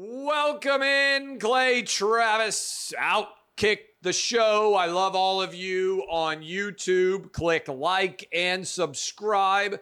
Welcome in, Clay Travis. Outkick the show. I love all of you on YouTube. Click like and subscribe.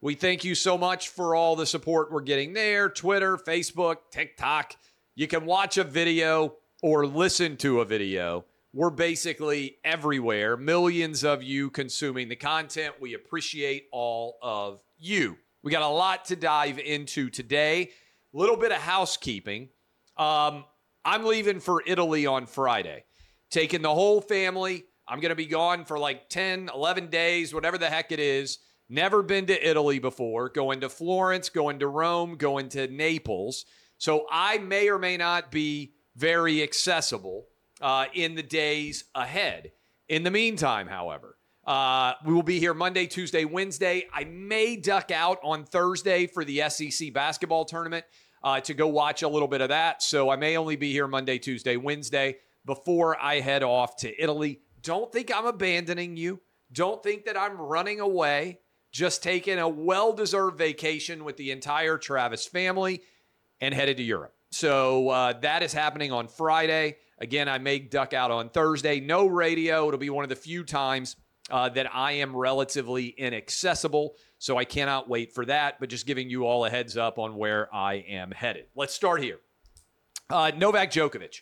We thank you so much for all the support we're getting there Twitter, Facebook, TikTok. You can watch a video or listen to a video. We're basically everywhere. Millions of you consuming the content. We appreciate all of you. We got a lot to dive into today little bit of housekeeping. Um, I'm leaving for Italy on Friday, taking the whole family. I'm going to be gone for like 10, 11 days, whatever the heck it is. Never been to Italy before. Going to Florence, going to Rome, going to Naples. So I may or may not be very accessible uh, in the days ahead. In the meantime, however, uh, we will be here Monday, Tuesday, Wednesday. I may duck out on Thursday for the SEC basketball tournament uh, to go watch a little bit of that. So I may only be here Monday, Tuesday, Wednesday before I head off to Italy. Don't think I'm abandoning you. Don't think that I'm running away. Just taking a well deserved vacation with the entire Travis family and headed to Europe. So uh, that is happening on Friday. Again, I may duck out on Thursday. No radio. It'll be one of the few times uh, that I am relatively inaccessible. So I cannot wait for that, but just giving you all a heads up on where I am headed. Let's start here. Uh, Novak Djokovic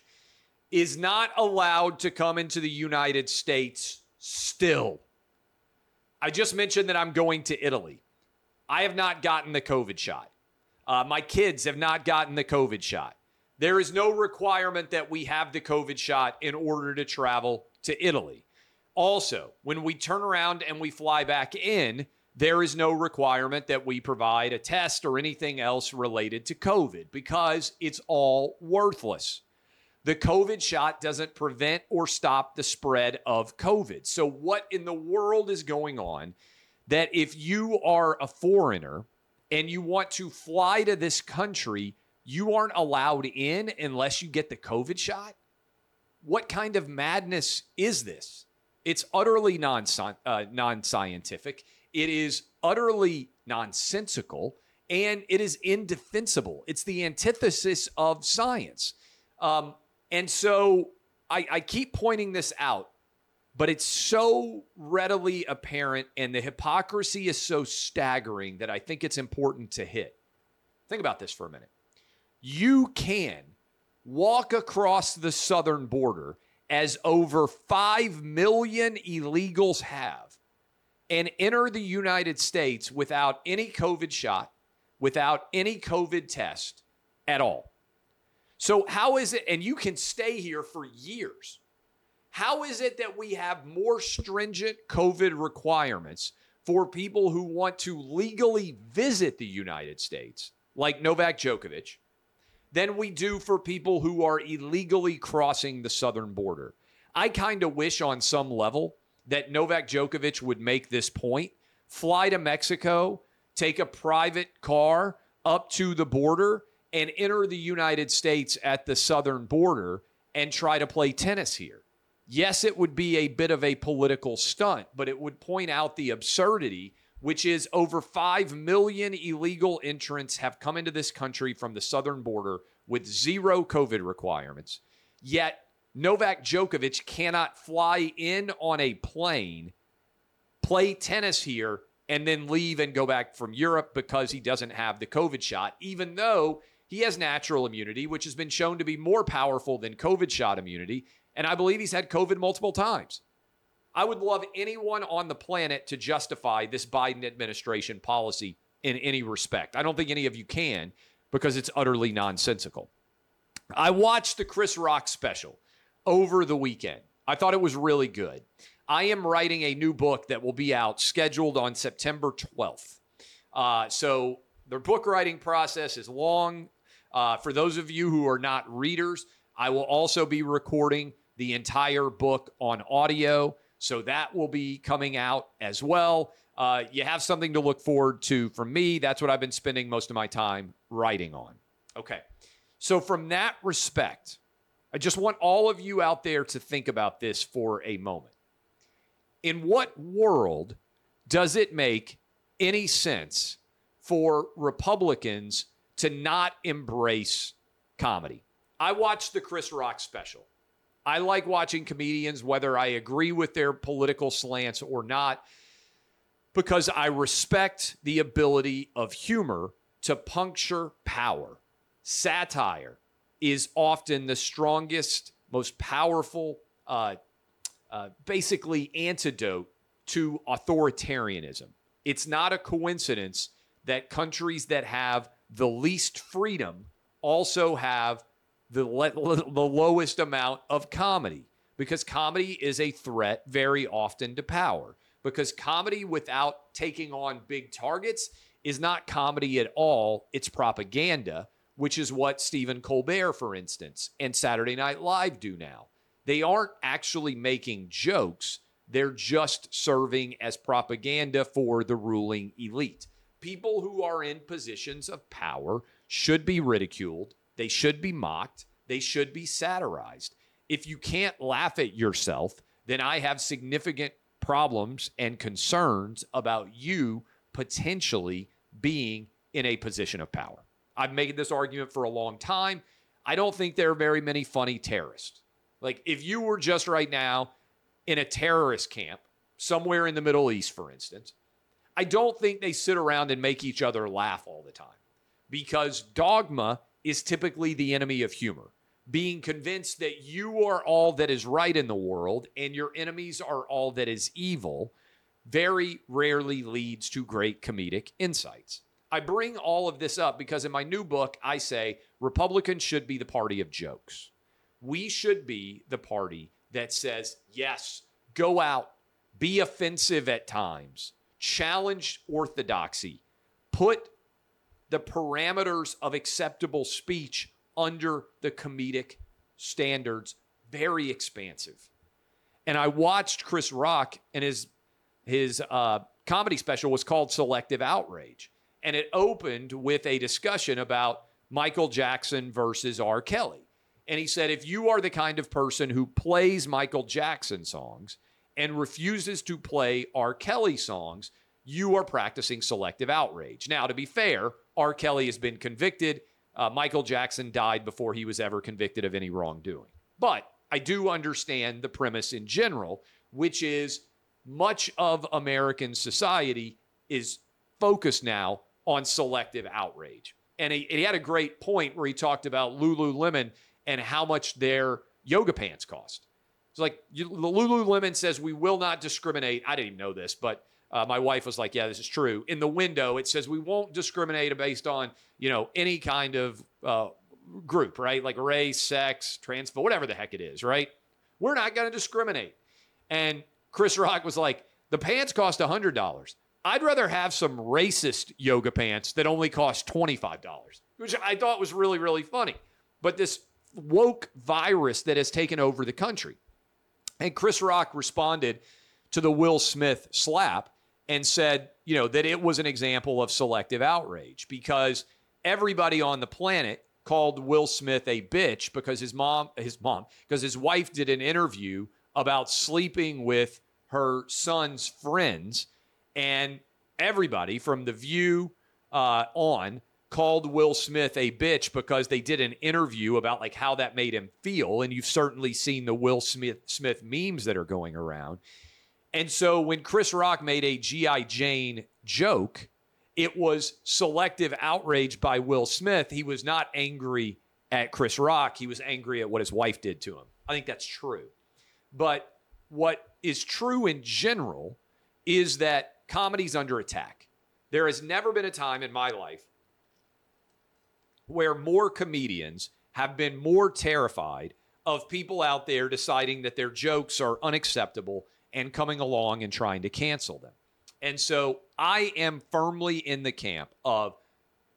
is not allowed to come into the United States still. I just mentioned that I'm going to Italy. I have not gotten the COVID shot. Uh, my kids have not gotten the COVID shot. There is no requirement that we have the COVID shot in order to travel to Italy. Also, when we turn around and we fly back in, there is no requirement that we provide a test or anything else related to COVID because it's all worthless. The COVID shot doesn't prevent or stop the spread of COVID. So, what in the world is going on that if you are a foreigner and you want to fly to this country, you aren't allowed in unless you get the COVID shot? What kind of madness is this? It's utterly non uh, scientific. It is utterly nonsensical, and it is indefensible. It's the antithesis of science. Um, and so I, I keep pointing this out, but it's so readily apparent, and the hypocrisy is so staggering that I think it's important to hit. Think about this for a minute. You can walk across the southern border as over 5 million illegals have, and enter the United States without any COVID shot, without any COVID test at all. So, how is it, and you can stay here for years? How is it that we have more stringent COVID requirements for people who want to legally visit the United States, like Novak Djokovic, than we do for people who are illegally crossing the southern border. I kind of wish on some level that Novak Djokovic would make this point, fly to Mexico, take a private car up to the border and enter the United States at the southern border and try to play tennis here. Yes, it would be a bit of a political stunt, but it would point out the absurdity which is over 5 million illegal entrants have come into this country from the southern border with zero COVID requirements. Yet Novak Djokovic cannot fly in on a plane, play tennis here, and then leave and go back from Europe because he doesn't have the COVID shot, even though he has natural immunity, which has been shown to be more powerful than COVID shot immunity. And I believe he's had COVID multiple times. I would love anyone on the planet to justify this Biden administration policy in any respect. I don't think any of you can because it's utterly nonsensical. I watched the Chris Rock special over the weekend. I thought it was really good. I am writing a new book that will be out scheduled on September 12th. Uh, so the book writing process is long. Uh, for those of you who are not readers, I will also be recording the entire book on audio. So that will be coming out as well. Uh, you have something to look forward to from me. That's what I've been spending most of my time writing on. Okay. So, from that respect, I just want all of you out there to think about this for a moment. In what world does it make any sense for Republicans to not embrace comedy. I watched the Chris Rock special. I like watching comedians, whether I agree with their political slants or not, because I respect the ability of humor to puncture power. Satire is often the strongest, most powerful, uh, uh, basically antidote to authoritarianism. It's not a coincidence that countries that have the least freedom also have the, le- the lowest amount of comedy because comedy is a threat very often to power. Because comedy without taking on big targets is not comedy at all, it's propaganda, which is what Stephen Colbert, for instance, and Saturday Night Live do now. They aren't actually making jokes, they're just serving as propaganda for the ruling elite. People who are in positions of power should be ridiculed, they should be mocked, they should be satirized. If you can't laugh at yourself, then I have significant problems and concerns about you potentially being in a position of power. I've made this argument for a long time. I don't think there are very many funny terrorists. Like, if you were just right now in a terrorist camp somewhere in the Middle East, for instance, I don't think they sit around and make each other laugh all the time because dogma is typically the enemy of humor. Being convinced that you are all that is right in the world and your enemies are all that is evil very rarely leads to great comedic insights. I bring all of this up because in my new book, I say Republicans should be the party of jokes. We should be the party that says, yes, go out, be offensive at times, challenge orthodoxy, put the parameters of acceptable speech under the comedic standards very expansive. And I watched Chris Rock and his his uh, comedy special was called Selective Outrage, and it opened with a discussion about Michael Jackson versus R. Kelly. And he said, if you are the kind of person who plays Michael Jackson songs and refuses to play R. Kelly songs, you are practicing selective outrage. Now, to be fair, R. Kelly has been convicted. Uh, Michael Jackson died before he was ever convicted of any wrongdoing. But I do understand the premise in general, which is much of American society is focused now on selective outrage. And he, he had a great point where he talked about Lululemon and how much their yoga pants cost. It's like you, Lululemon says we will not discriminate. I didn't even know this, but uh, my wife was like, "Yeah, this is true." In the window, it says we won't discriminate based on you know any kind of uh, group, right? Like race, sex, trans, whatever the heck it is, right? We're not going to discriminate. And Chris Rock was like, "The pants cost hundred dollars. I'd rather have some racist yoga pants that only cost twenty five dollars," which I thought was really really funny. But this woke virus that has taken over the country. And Chris Rock responded to the Will Smith slap and said, you know, that it was an example of selective outrage because everybody on the planet called Will Smith a bitch because his mom, his mom, because his wife did an interview about sleeping with her son's friends. And everybody from The View uh, on called Will Smith a bitch because they did an interview about like how that made him feel and you've certainly seen the Will Smith Smith memes that are going around. And so when Chris Rock made a GI Jane joke, it was selective outrage by Will Smith. He was not angry at Chris Rock, he was angry at what his wife did to him. I think that's true. But what is true in general is that comedy's under attack. There has never been a time in my life where more comedians have been more terrified of people out there deciding that their jokes are unacceptable and coming along and trying to cancel them. And so I am firmly in the camp of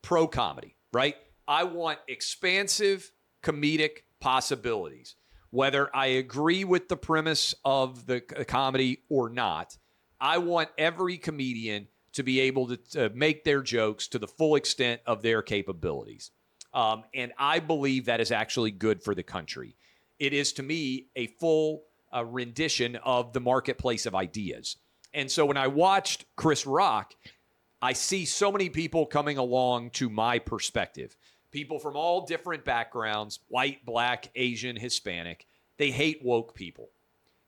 pro comedy, right? I want expansive comedic possibilities. Whether I agree with the premise of the comedy or not, I want every comedian to be able to, to make their jokes to the full extent of their capabilities. Um, and I believe that is actually good for the country. It is, to me, a full uh, rendition of the marketplace of ideas. And so when I watched Chris Rock, I see so many people coming along to my perspective. people from all different backgrounds white, black, Asian, Hispanic they hate woke people.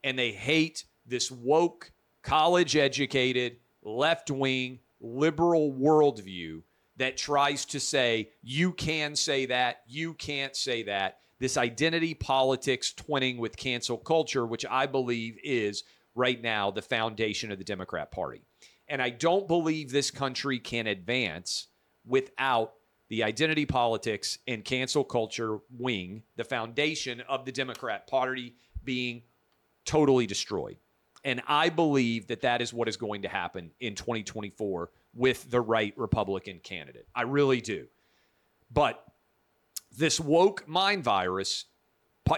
And they hate this woke, college educated, left wing, liberal worldview that tries to say, you can say that, you can't say that. This identity politics twinning with cancel culture, which I believe is right now the foundation of the Democrat Party. And I don't believe this country can advance without the identity politics and cancel culture wing, the foundation of the Democrat Party being totally destroyed. And I believe that that is what is going to happen in 2024 with the right Republican candidate. I really do. But this woke mind virus,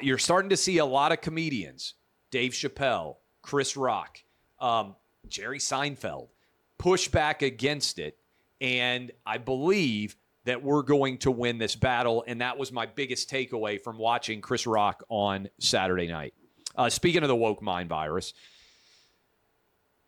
you're starting to see a lot of comedians, Dave Chappelle, Chris Rock, um, Jerry Seinfeld, push back against it. And I believe that we're going to win this battle. And that was my biggest takeaway from watching Chris Rock on Saturday night. Uh, speaking of the woke mind virus,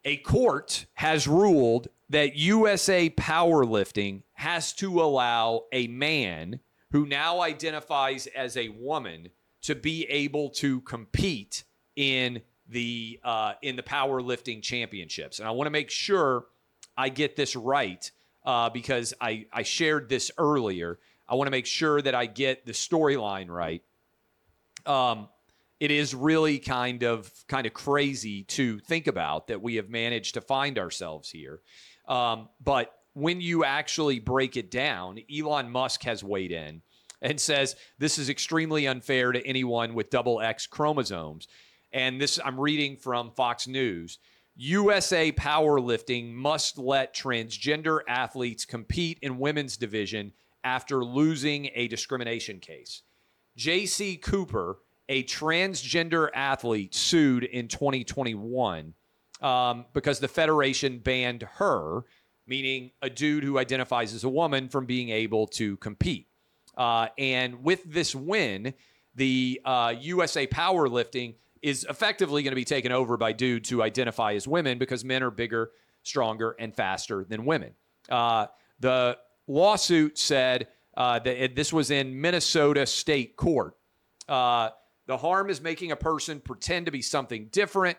a court has ruled that USA powerlifting has to allow a man who now identifies as a woman to be able to compete in the uh, in the powerlifting championships. And I want to make sure I get this right uh, because I I shared this earlier. I want to make sure that I get the storyline right. Um, it is really kind of kind of crazy to think about that we have managed to find ourselves here. Um, but when you actually break it down, Elon Musk has weighed in and says this is extremely unfair to anyone with double X chromosomes. And this I'm reading from Fox News. USA Powerlifting must let transgender athletes compete in women's division after losing a discrimination case. JayCee Cooper a transgender athlete sued in 2021 um, because the federation banned her, meaning a dude who identifies as a woman, from being able to compete. Uh, and with this win, the uh, USA powerlifting is effectively going to be taken over by dudes who identify as women because men are bigger, stronger, and faster than women. Uh, the lawsuit said uh, that it, this was in Minnesota State Court. Uh, the harm is making a person pretend to be something different.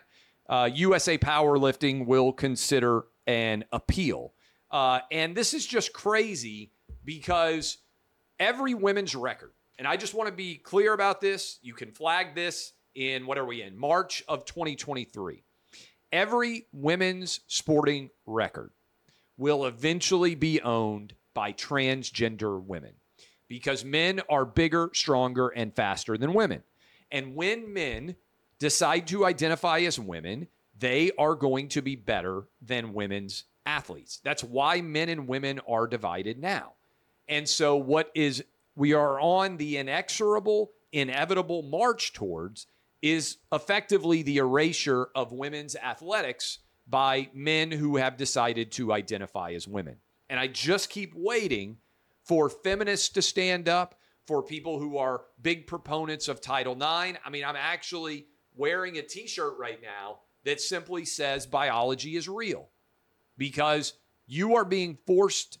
Uh, USA Powerlifting will consider an appeal. Uh, and this is just crazy because every women's record, and I just want to be clear about this. You can flag this in what are we in? March of 2023. Every women's sporting record will eventually be owned by transgender women because men are bigger, stronger, and faster than women. And when men decide to identify as women, they are going to be better than women's athletes. That's why men and women are divided now. And so, what is we are on the inexorable, inevitable march towards is effectively the erasure of women's athletics by men who have decided to identify as women. And I just keep waiting for feminists to stand up, for people who are big proponents of Title IX. I mean, I'm actually wearing a t shirt right now that simply says biology is real because you are being forced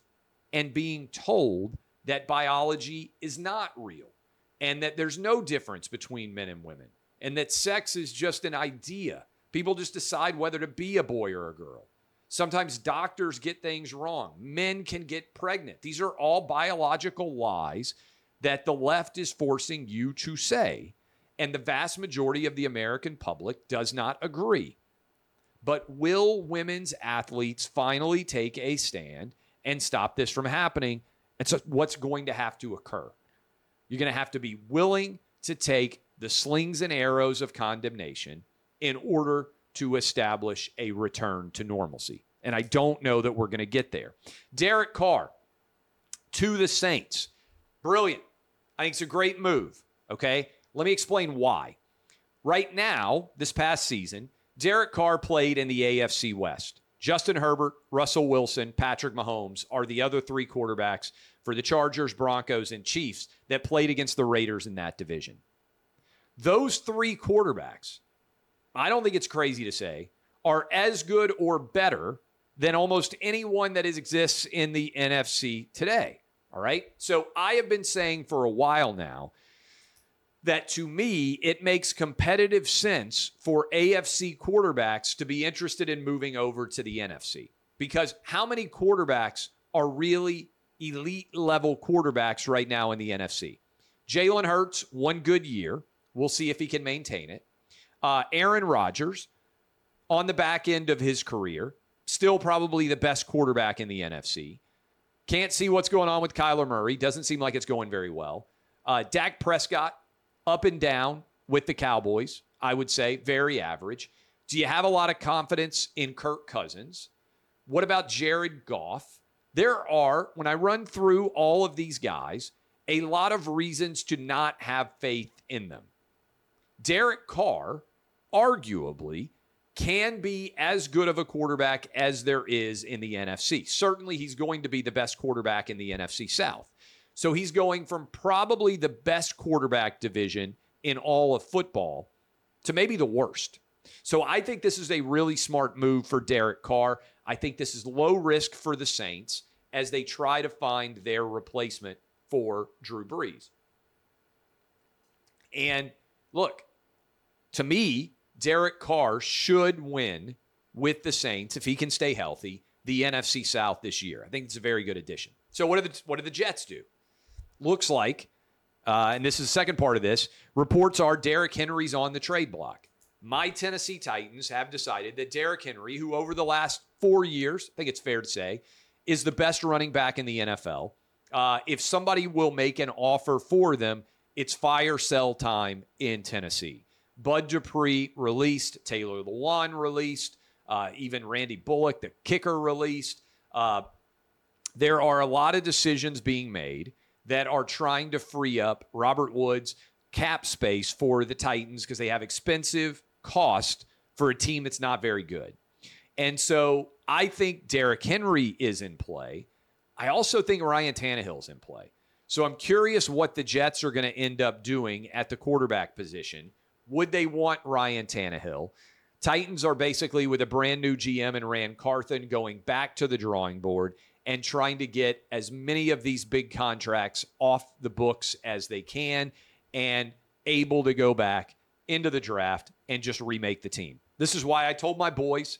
and being told that biology is not real and that there's no difference between men and women and that sex is just an idea. People just decide whether to be a boy or a girl. Sometimes doctors get things wrong. Men can get pregnant. These are all biological lies that the left is forcing you to say. And the vast majority of the American public does not agree. But will women's athletes finally take a stand and stop this from happening? And so, what's going to have to occur? You're going to have to be willing to take the slings and arrows of condemnation in order to establish a return to normalcy. And I don't know that we're going to get there. Derek Carr to the Saints. Brilliant. I think it's a great move. Okay. Let me explain why. Right now, this past season, Derek Carr played in the AFC West. Justin Herbert, Russell Wilson, Patrick Mahomes are the other three quarterbacks for the Chargers, Broncos, and Chiefs that played against the Raiders in that division. Those three quarterbacks, I don't think it's crazy to say, are as good or better than almost anyone that exists in the NFC today. All right. So I have been saying for a while now that to me, it makes competitive sense for AFC quarterbacks to be interested in moving over to the NFC. Because how many quarterbacks are really elite level quarterbacks right now in the NFC? Jalen Hurts, one good year. We'll see if he can maintain it. Uh, Aaron Rodgers, on the back end of his career, still probably the best quarterback in the NFC. Can't see what's going on with Kyler Murray. Doesn't seem like it's going very well. Uh, Dak Prescott, up and down with the Cowboys, I would say, very average. Do you have a lot of confidence in Kirk Cousins? What about Jared Goff? There are, when I run through all of these guys, a lot of reasons to not have faith in them. Derek Carr, arguably, can be as good of a quarterback as there is in the NFC. Certainly, he's going to be the best quarterback in the NFC South. So he's going from probably the best quarterback division in all of football to maybe the worst. So I think this is a really smart move for Derek Carr. I think this is low risk for the Saints as they try to find their replacement for Drew Brees. And look, to me, Derek Carr should win with the Saints if he can stay healthy the NFC South this year. I think it's a very good addition. So what do the what do the Jets do? Looks like, uh, and this is the second part of this. Reports are Derrick Henry's on the trade block. My Tennessee Titans have decided that Derrick Henry, who over the last four years, I think it's fair to say, is the best running back in the NFL. Uh, if somebody will make an offer for them, it's fire sell time in Tennessee. Bud Dupree released, Taylor Lewan released, uh, even Randy Bullock, the kicker, released. Uh, there are a lot of decisions being made that are trying to free up Robert Woods cap space for the Titans because they have expensive cost for a team that's not very good. And so I think Derrick Henry is in play. I also think Ryan Tannehill's in play. So I'm curious what the Jets are going to end up doing at the quarterback position would they want Ryan Tannehill? Titans are basically with a brand new GM and Ran Carthon going back to the drawing board and trying to get as many of these big contracts off the books as they can and able to go back into the draft and just remake the team. This is why I told my boys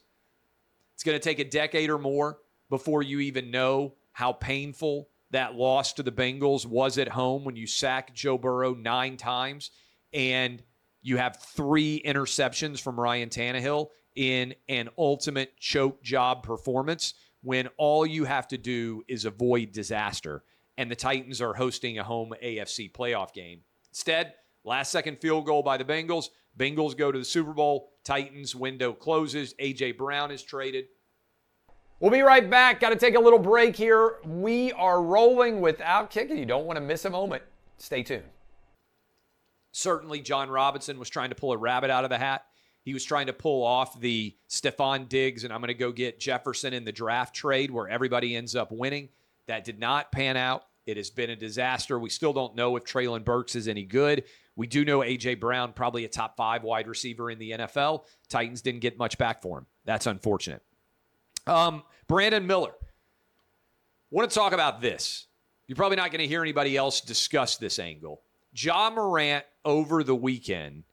it's going to take a decade or more before you even know how painful that loss to the Bengals was at home when you sack Joe Burrow nine times and you have three interceptions from Ryan Tannehill in an ultimate choke job performance when all you have to do is avoid disaster. And the Titans are hosting a home AFC playoff game. Instead, last second field goal by the Bengals. Bengals go to the Super Bowl. Titans window closes. A.J. Brown is traded. We'll be right back. Got to take a little break here. We are rolling without kicking. You don't want to miss a moment. Stay tuned. Certainly, Jon Robinson was trying to pull a rabbit out of the hat. He was trying to pull off the Stefon Diggs, and I'm going to go get Jefferson in the draft trade where everybody ends up winning. That did not pan out. It has been a disaster. We still don't know if Treylon Burks is any good. We do know A.J. Brown, probably a top five wide receiver in the NFL. Titans didn't get much back for him. That's unfortunate. Um, Brandon Miller. Want to talk about this. You're probably not going to hear anybody else discuss this angle. Ja Morant over the weekend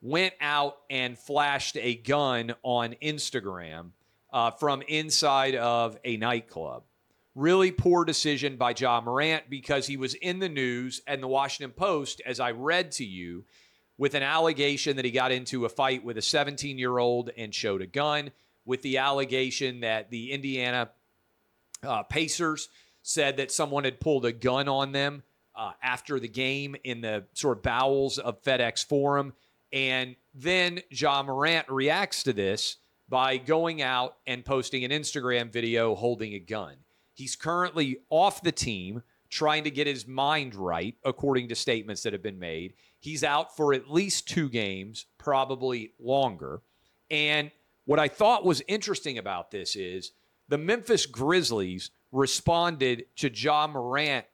went out and flashed a gun on Instagram uh, from inside of a nightclub. Really poor decision by Ja Morant because he was in the news and the Washington Post, as I read to you, with an allegation that he got into a fight with a 17 year old and showed a gun, with the allegation that the Indiana uh, Pacers said that someone had pulled a gun on them uh, after the game in the sort of bowels of FedEx Forum. And then Ja Morant reacts to this by going out and posting an Instagram video holding a gun. He's currently off the team, trying to get his mind right, according to statements that have been made. He's out for at least two games, probably longer. And what I thought was interesting about this is the Memphis Grizzlies responded to Ja Morant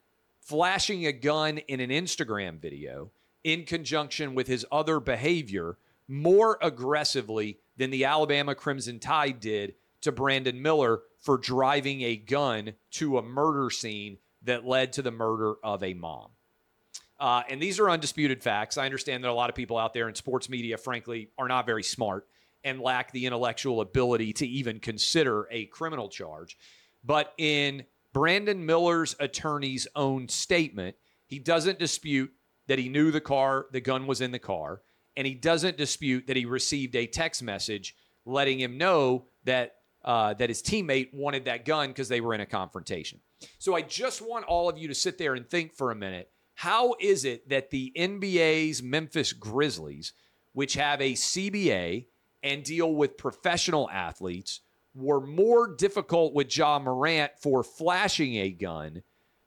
flashing a gun in an Instagram video in conjunction with his other behavior more aggressively than the Alabama Crimson Tide did to Brandon Miller for driving a gun to a murder scene that led to the murder of a mom. Uh, and these are undisputed facts. I understand that a lot of people out there in sports media, frankly, are not very smart and lack the intellectual ability to even consider a criminal charge. But in Brandon Miller's attorney's own statement, he doesn't dispute that he knew the car, the gun was in the car, and he doesn't dispute that he received a text message letting him know that uh, that his teammate wanted that gun because they were in a confrontation. So I just want all of you to sit there and think for a minute. How is it that the NBA's Memphis Grizzlies, which have a CBA and deal with professional athletes, were more difficult with Ja Morant for flashing a gun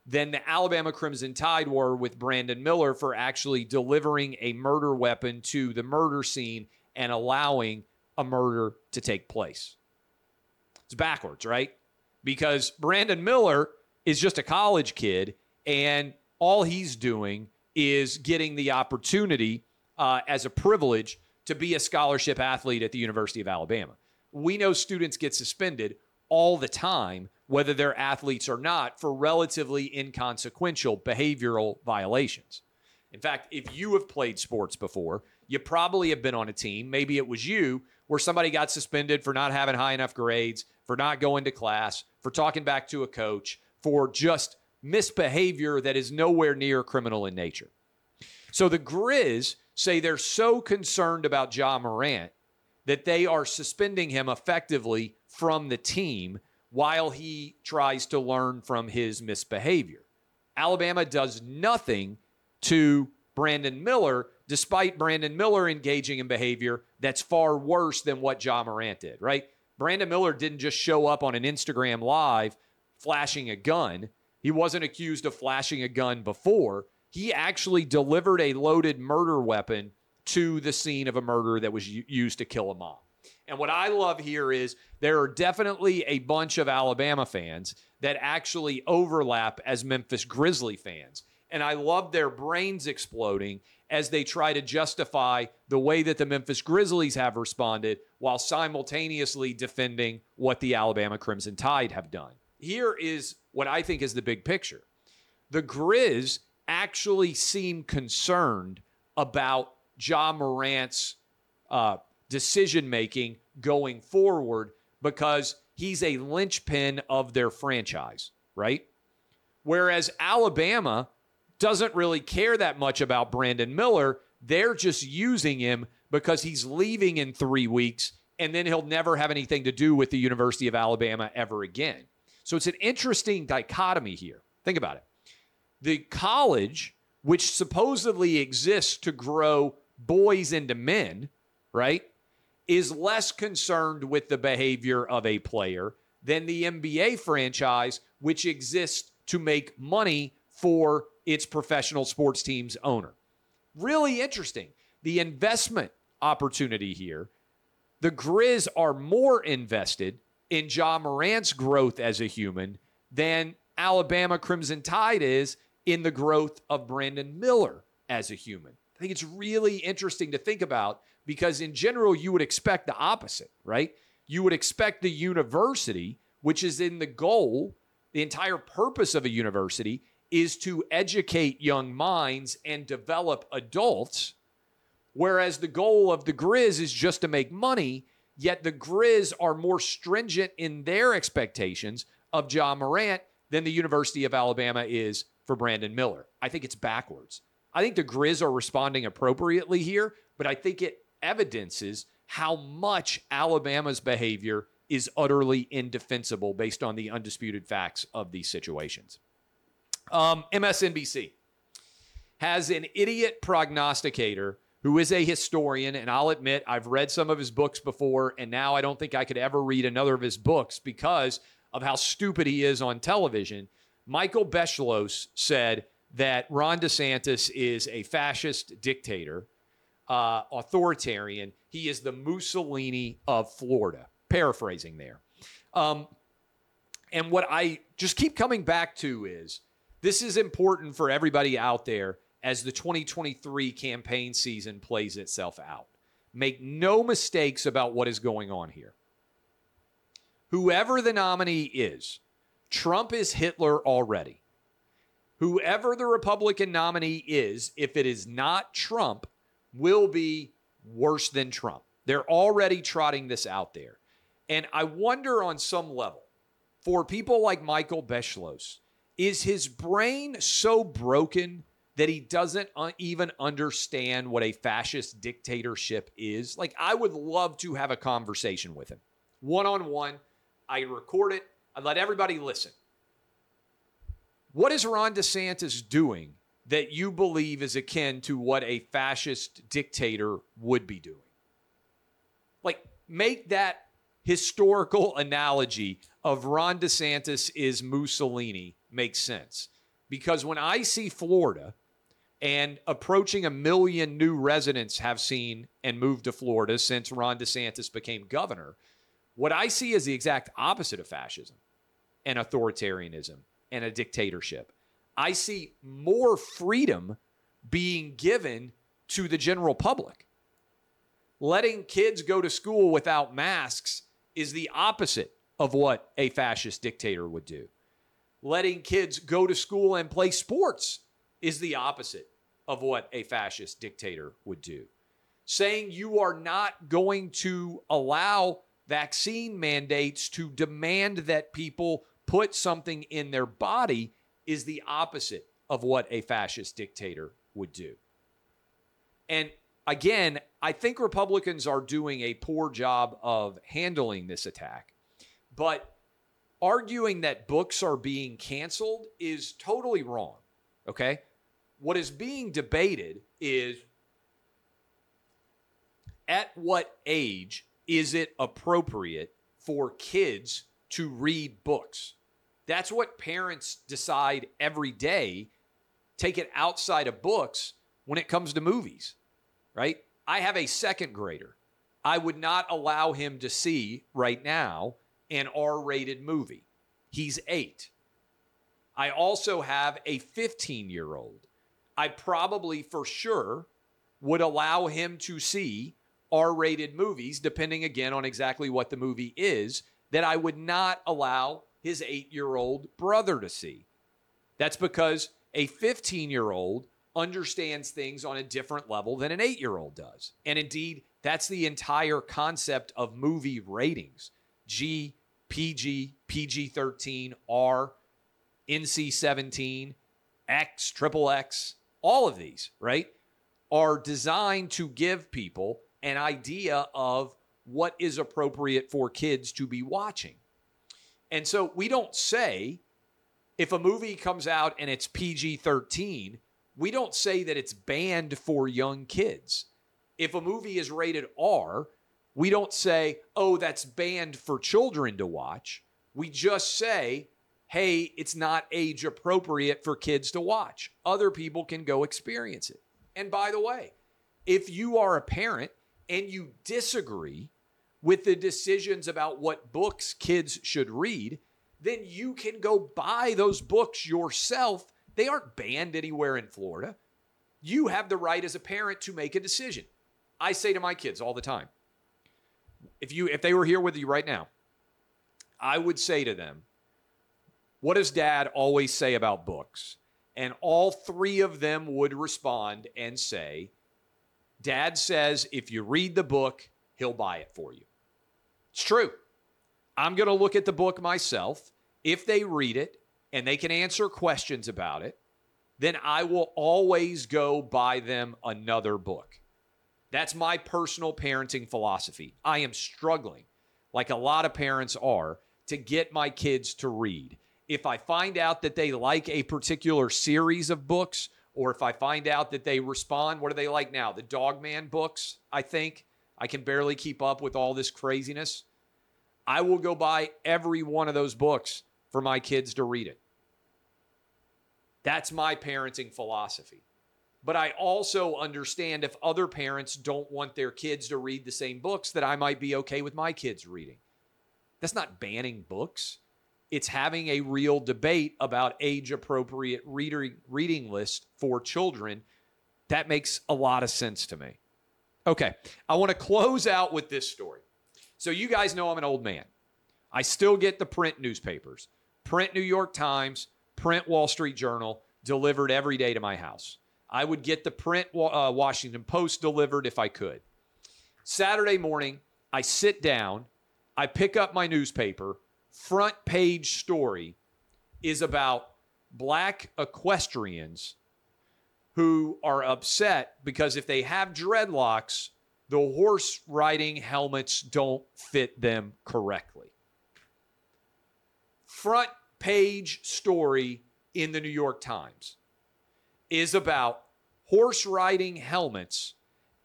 than the Alabama Crimson Tide were with Brandon Miller for actually delivering a murder weapon to the murder scene and allowing a murder to take place. It's backwards, right? Because Brandon Miller is just a college kid, and all he's doing is getting the opportunity uh, as a privilege to be a scholarship athlete at the University of Alabama. We know students get suspended all the time, whether they're athletes or not, for relatively inconsequential behavioral violations. In fact, if you have played sports before, you probably have been on a team, maybe it was you, where somebody got suspended for not having high enough grades, for not going to class, for talking back to a coach, for just misbehavior that is nowhere near criminal in nature. So the Grizz say they're so concerned about Ja Morant that they are suspending him effectively from the team while he tries to learn from his misbehavior. Alabama does nothing to Brandon Miller, despite Brandon Miller engaging in behavior that's far worse than what Ja Morant did, right? Brandon Miller didn't just show up on an Instagram live flashing a gun. He wasn't accused of flashing a gun before. He actually delivered a loaded murder weapon to the scene of a murder that was used to kill a mom. And what I love here is there are definitely a bunch of Alabama fans that actually overlap as Memphis Grizzly fans. And I love their brains exploding as they try to justify the way that the Memphis Grizzlies have responded while simultaneously defending what the Alabama Crimson Tide have done. Here is what I think is the big picture. The Grizz actually seem concerned about Ja Morant's uh, decision making going forward because he's a linchpin of their franchise, right? Whereas Alabama doesn't really care that much about Brandon Miller. They're just using him because he's leaving in three weeks and then he'll never have anything to do with the University of Alabama ever again. So it's an interesting dichotomy here. Think about it. The college, which supposedly exists to grow boys into men, right, is less concerned with the behavior of a player than the NBA franchise, which exists to make money for its professional sports team's owner. Really interesting. The investment opportunity here. The Grizz are more invested in Ja Morant's growth as a human than Alabama Crimson Tide is in the growth of Brandon Miller as a human. I think it's really interesting to think about because, in general, you would expect the opposite, right? You would expect the university, which is in the goal, the entire purpose of a university is to educate young minds and develop adults, whereas the goal of the Grizz is just to make money. Yet the Grizz are more stringent in their expectations of Ja Morant than the University of Alabama is for Brandon Miller. I think it's backwards. I think the Grizz are responding appropriately here, but I think it evidences how much Alabama's behavior is utterly indefensible based on the undisputed facts of these situations. Um, MSNBC has an idiot prognosticator who is a historian. And I'll admit, I've read some of his books before, and now I don't think I could ever read another of his books because of how stupid he is on television. Michael Beschloss said that Ron DeSantis is a fascist dictator, uh, authoritarian. He is the Mussolini of Florida. Paraphrasing there. Um, and what I just keep coming back to is this is important for everybody out there as the 2023 campaign season plays itself out. Make no mistakes about what is going on here. Whoever the nominee is, Trump is Hitler already. Whoever the Republican nominee is, if it is not Trump, will be worse than Trump. They're already trotting this out there. And I wonder on some level, for people like Michael Beschloss, is his brain so broken that he doesn't uh, even understand what a fascist dictatorship is? Like, I would love to have a conversation with him one on one. I record it, I let everybody listen. What is Ron DeSantis doing that you believe is akin to what a fascist dictator would be doing? Like, make that historical analogy of Ron DeSantis is Mussolini make sense. Because when I see Florida and approaching a million new residents have seen and moved to Florida since Ron DeSantis became governor, what I see is the exact opposite of fascism and authoritarianism and a dictatorship. I see more freedom being given to the general public. Letting kids go to school without masks is the opposite of what a fascist dictator would do. Letting kids go to school and play sports is the opposite of what a fascist dictator would do. Saying you are not going to allow vaccine mandates to demand that people put something in their body is the opposite of what a fascist dictator would do. And again, I think Republicans are doing a poor job of handling this attack. But arguing that books are being canceled is totally wrong. Okay? What is being debated is at what age is it appropriate for kids to read books? That's what parents decide every day. Take it outside of books when it comes to movies, right? I have a second grader. I would not allow him to see right now an R rated movie. He's eight. I also have a 15 year old. I probably for sure would allow him to see R rated movies, depending again on exactly what the movie is, that I would not allow his eight year old brother to see. That's because a 15 year old understands things on a different level than an eight year old does. And indeed, that's the entire concept of movie ratings G, PG, PG 13, R, NC 17, X, triple X, all of these, right, are designed to give people an idea of what is appropriate for kids to be watching. And so we don't say if a movie comes out and it's PG 13, we don't say that it's banned for young kids. If a movie is rated R, we don't say, oh, that's banned for children to watch. We just say, hey, it's not age appropriate for kids to watch. Other people can go experience it. And by the way, if you are a parent and you disagree with the decisions about what books kids should read, then you can go buy those books yourself. They aren't banned anywhere in Florida. You have the right as a parent to make a decision. I say to my kids all the time, if you if they were here with you right now, I would say to them, what does dad always say about books? And all three of them would respond and say, Dad says if you read the book, he'll buy it for you. It's true. I'm going to look at the book myself. If they read it and they can answer questions about it, then I will always go buy them another book. That's my personal parenting philosophy. I am struggling, like a lot of parents are, to get my kids to read. If I find out that they like a particular series of books, or if I find out that they respond, what are they like now? The Dogman books, I think. I can barely keep up with all this craziness. I will go buy every one of those books for my kids to read it. That's my parenting philosophy. But I also understand if other parents don't want their kids to read the same books, that I might be okay with my kids reading. That's not banning books. It's having a real debate about age appropriate reading list for children. That makes a lot of sense to me. Okay, I want to close out with this story. So, you guys know I'm an old man. I still get the print newspapers, print New York Times, print Wall Street Journal, delivered every day to my house. I would get the print uh, Washington Post delivered if I could. Saturday morning, I sit down, I pick up my newspaper, front page story is about black equestrians who are upset because if they have dreadlocks, the horse riding helmets don't fit them correctly. Front page story in the New York Times is about horse riding helmets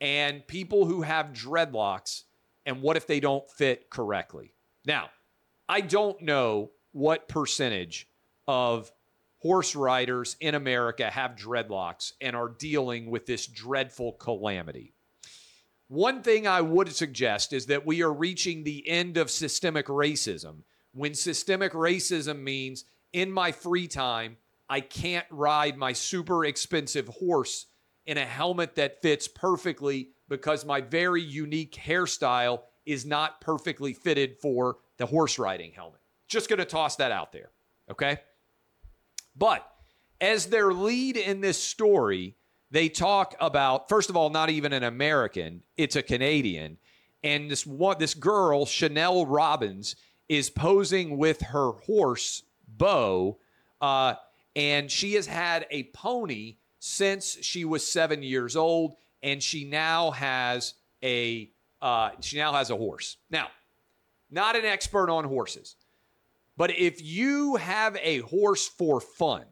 and people who have dreadlocks and what if they don't fit correctly. Now, I don't know what percentage of horse riders in America have dreadlocks and are dealing with this dreadful calamity. One thing I would suggest is that we are reaching the end of systemic racism when systemic racism means in my free time, I can't ride my super expensive horse in a helmet that fits perfectly because my very unique hairstyle is not perfectly fitted for the horse riding helmet. Just going to toss that out there. Okay. But as their lead in this story, they talk about first of all, not even an American; it's a Canadian, and this one, this girl, Chanel Robbins, is posing with her horse Bo, uh, and she has had a pony since she was seven years old, and she now has a uh, she now has a horse. Now, not an expert on horses, but if you have a horse for fun,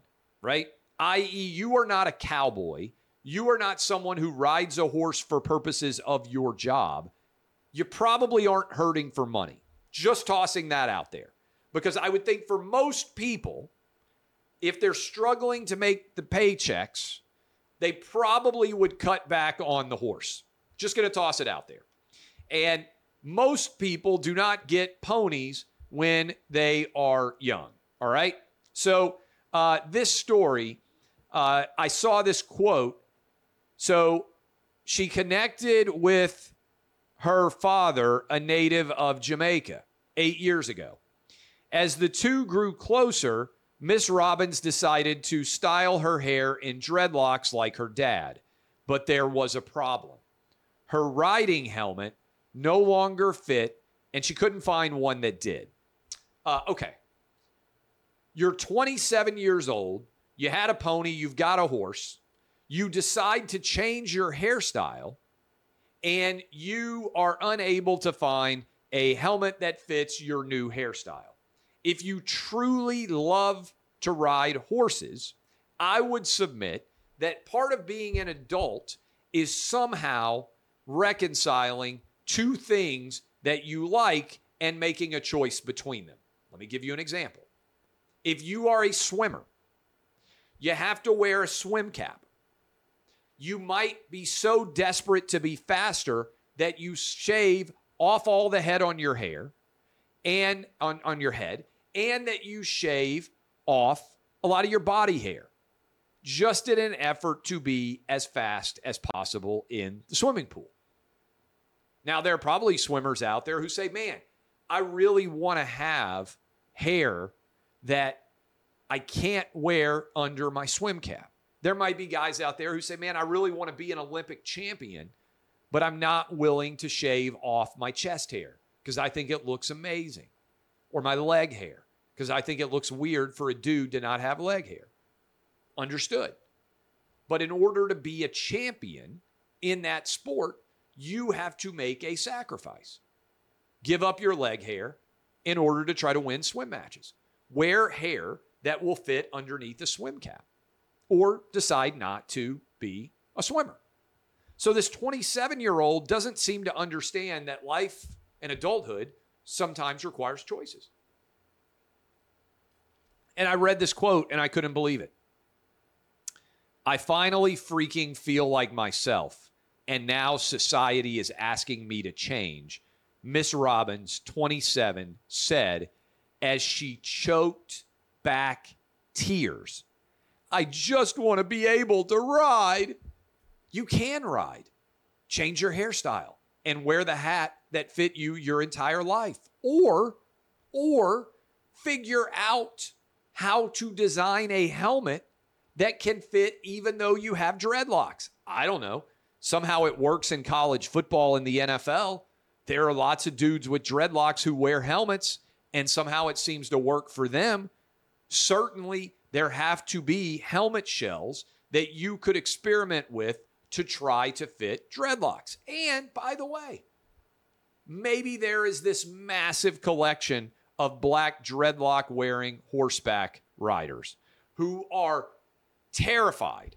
right? I.e., you are not a cowboy, you are not someone who rides a horse for purposes of your job, you probably aren't hurting for money. Just tossing that out there. Because I would think for most people, if they're struggling to make the paychecks, they probably would cut back on the horse. Just going to toss it out there. And most people do not get ponies when they are young. All right. So, uh, this story, uh, I saw this quote. So, she connected with her father, a native of Jamaica, eight years ago. As the two grew closer, Miss Robbins decided to style her hair in dreadlocks like her dad. But there was a problem. Her riding helmet no longer fit, and she couldn't find one that did. Uh, okay. You're 27 years old. You had a pony. You've got a horse. You decide to change your hairstyle, and you are unable to find a helmet that fits your new hairstyle. If you truly love to ride horses, I would submit that part of being an adult is somehow reconciling two things that you like and making a choice between them. Let me give you an example. If you are a swimmer, you have to wear a swim cap. You might be so desperate to be faster that you shave off all the head on your hair and on, on your head, and that you shave off a lot of your body hair just in an effort to be as fast as possible in the swimming pool. Now, there are probably swimmers out there who say, man, I really want to have hair that I can't wear under my swim cap. There might be guys out there who say, man, I really want to be an Olympic champion, but I'm not willing to shave off my chest hair because I think it looks amazing, or my leg hair because I think it looks weird for a dude to not have leg hair. Understood. But in order to be a champion in that sport, you have to make a sacrifice. Give up your leg hair in order to try to win swim matches. Wear hair that will fit underneath a swim cap or decide not to be a swimmer. So, this 27 year old doesn't seem to understand that life and adulthood sometimes requires choices. And I read this quote and I couldn't believe it. I finally freaking feel like myself and now society is asking me to change. Miss Robbins, 27, said as she choked back tears. I just want to be able to ride. You can ride. Change your hairstyle and wear the hat that fit you your entire life. Or, or figure out how to design a helmet that can fit even though you have dreadlocks. I don't know. Somehow it works in college football in the NFL. There are lots of dudes with dreadlocks who wear helmets, and somehow it seems to work for them. Certainly, there have to be helmet shells that you could experiment with to try to fit dreadlocks. And by the way, maybe there is this massive collection of black dreadlock wearing horseback riders who are terrified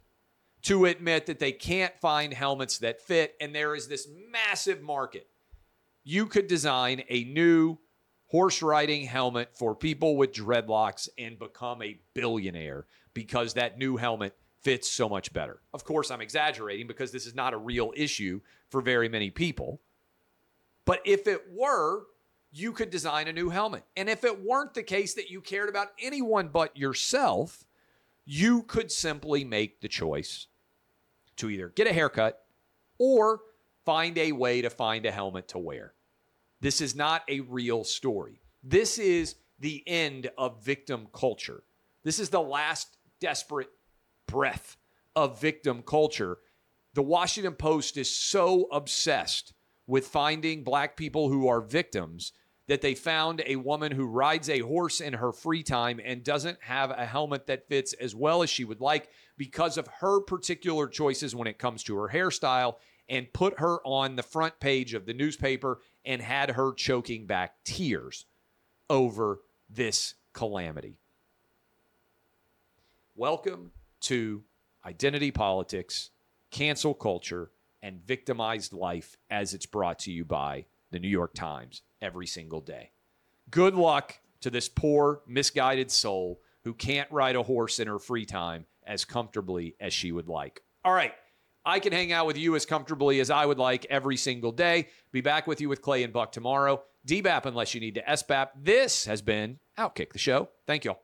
to admit that they can't find helmets that fit. And there is this massive market. You could design a new horse riding helmet for people with dreadlocks and become a billionaire because that new helmet fits so much better. Of course, I'm exaggerating because this is not a real issue for very many people. But if it were, you could design a new helmet. And if it weren't the case that you cared about anyone but yourself, you could simply make the choice to either get a haircut or find a way to find a helmet to wear. This is not a real story. This is the end of victim culture. This is the last desperate breath of victim culture. The Washington Post is so obsessed with finding black people who are victims that they found a woman who rides a horse in her free time and doesn't have a helmet that fits as well as she would like because of her particular choices when it comes to her hairstyle and put her on the front page of the newspaper and had her choking back tears over this calamity. Welcome to identity politics, cancel culture, and victimized life as it's brought to you by the New York Times every single day. Good luck to this poor, misguided soul who can't ride a horse in her free time as comfortably as she would like. All right. I can hang out with you as comfortably as I would like every single day. Be back with you with Clay and Buck tomorrow. DBAP unless you need to SBAP. This has been Outkick the Show. Thank you all.